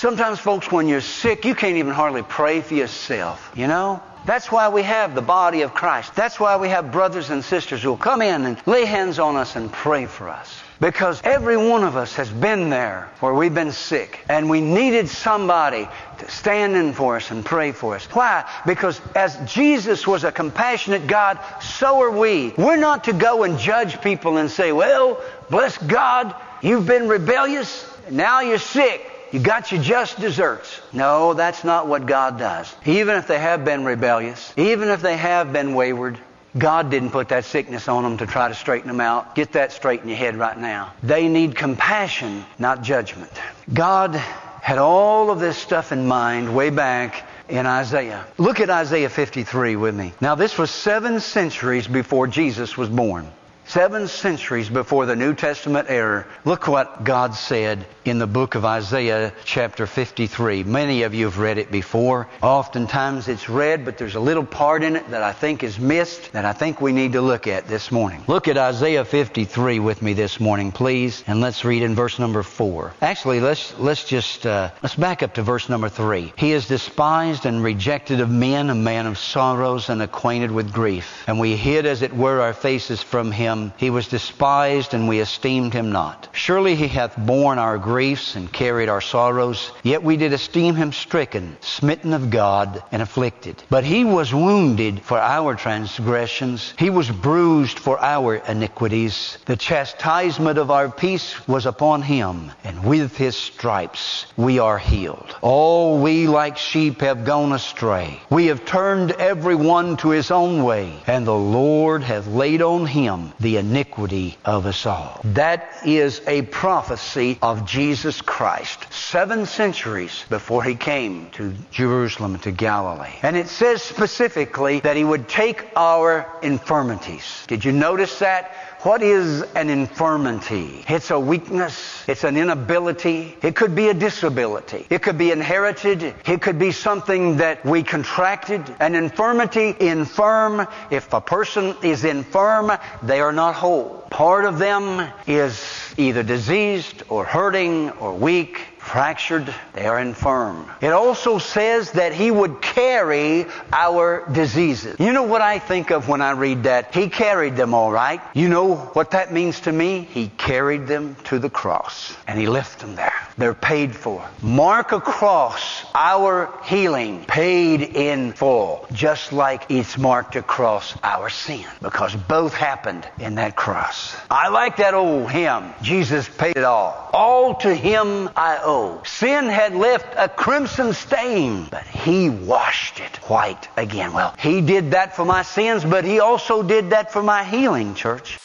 Sometimes, folks, when you're sick, you can't even hardly pray for yourself, you know? That's why we have the body of Christ. That's why we have brothers and sisters who will come in and lay hands on us and pray for us. Because every one of us has been there where we've been sick and we needed somebody to stand in for us and pray for us. Why? Because as Jesus was a compassionate God, so are we. We're not to go and judge people and say, well, bless God, you've been rebellious, now you're sick. You got your just deserts. No, that's not what God does. Even if they have been rebellious, even if they have been wayward, God didn't put that sickness on them to try to straighten them out. Get that straight in your head right now. They need compassion, not judgment. God had all of this stuff in mind way back in Isaiah. Look at Isaiah 53 with me. Now, this was seven centuries before Jesus was born. Seven centuries before the New Testament era. Look what God said in the book of Isaiah, chapter 53. Many of you have read it before. Oftentimes it's read, but there's a little part in it that I think is missed that I think we need to look at this morning. Look at Isaiah 53 with me this morning, please, and let's read in verse number 4. Actually, let's, let's just, uh, let's back up to verse number 3. He is despised and rejected of men, a man of sorrows and acquainted with grief. And we hid, as it were, our faces from him he was despised, and we esteemed him not. Surely he hath borne our griefs and carried our sorrows, yet we did esteem him stricken, smitten of God, and afflicted. But he was wounded for our transgressions, he was bruised for our iniquities. The chastisement of our peace was upon him, and with his stripes we are healed. All we like sheep have gone astray. We have turned every one to his own way, and the Lord hath laid on him the the iniquity of us all. That is a prophecy of Jesus Christ, seven centuries before he came to Jerusalem, to Galilee. And it says specifically that he would take our infirmities. Did you notice that? What is an infirmity? It's a weakness. It's an inability. It could be a disability. It could be inherited. It could be something that we contracted. An infirmity, infirm. If a person is infirm, they are not whole. Part of them is either diseased or hurting or weak fractured, they are infirm. It also says that he would carry our diseases. You know what I think of when I read that? He carried them all right. You know what that means to me? He carried them to the cross and he left them there. They're paid for. Mark across our healing paid in full, just like it's marked across our sin, because both happened in that cross. I like that old hymn. Jesus paid it all. All to him I owe. Sin had left a crimson stain, but He washed it white again. Well, He did that for my sins, but He also did that for my healing, church.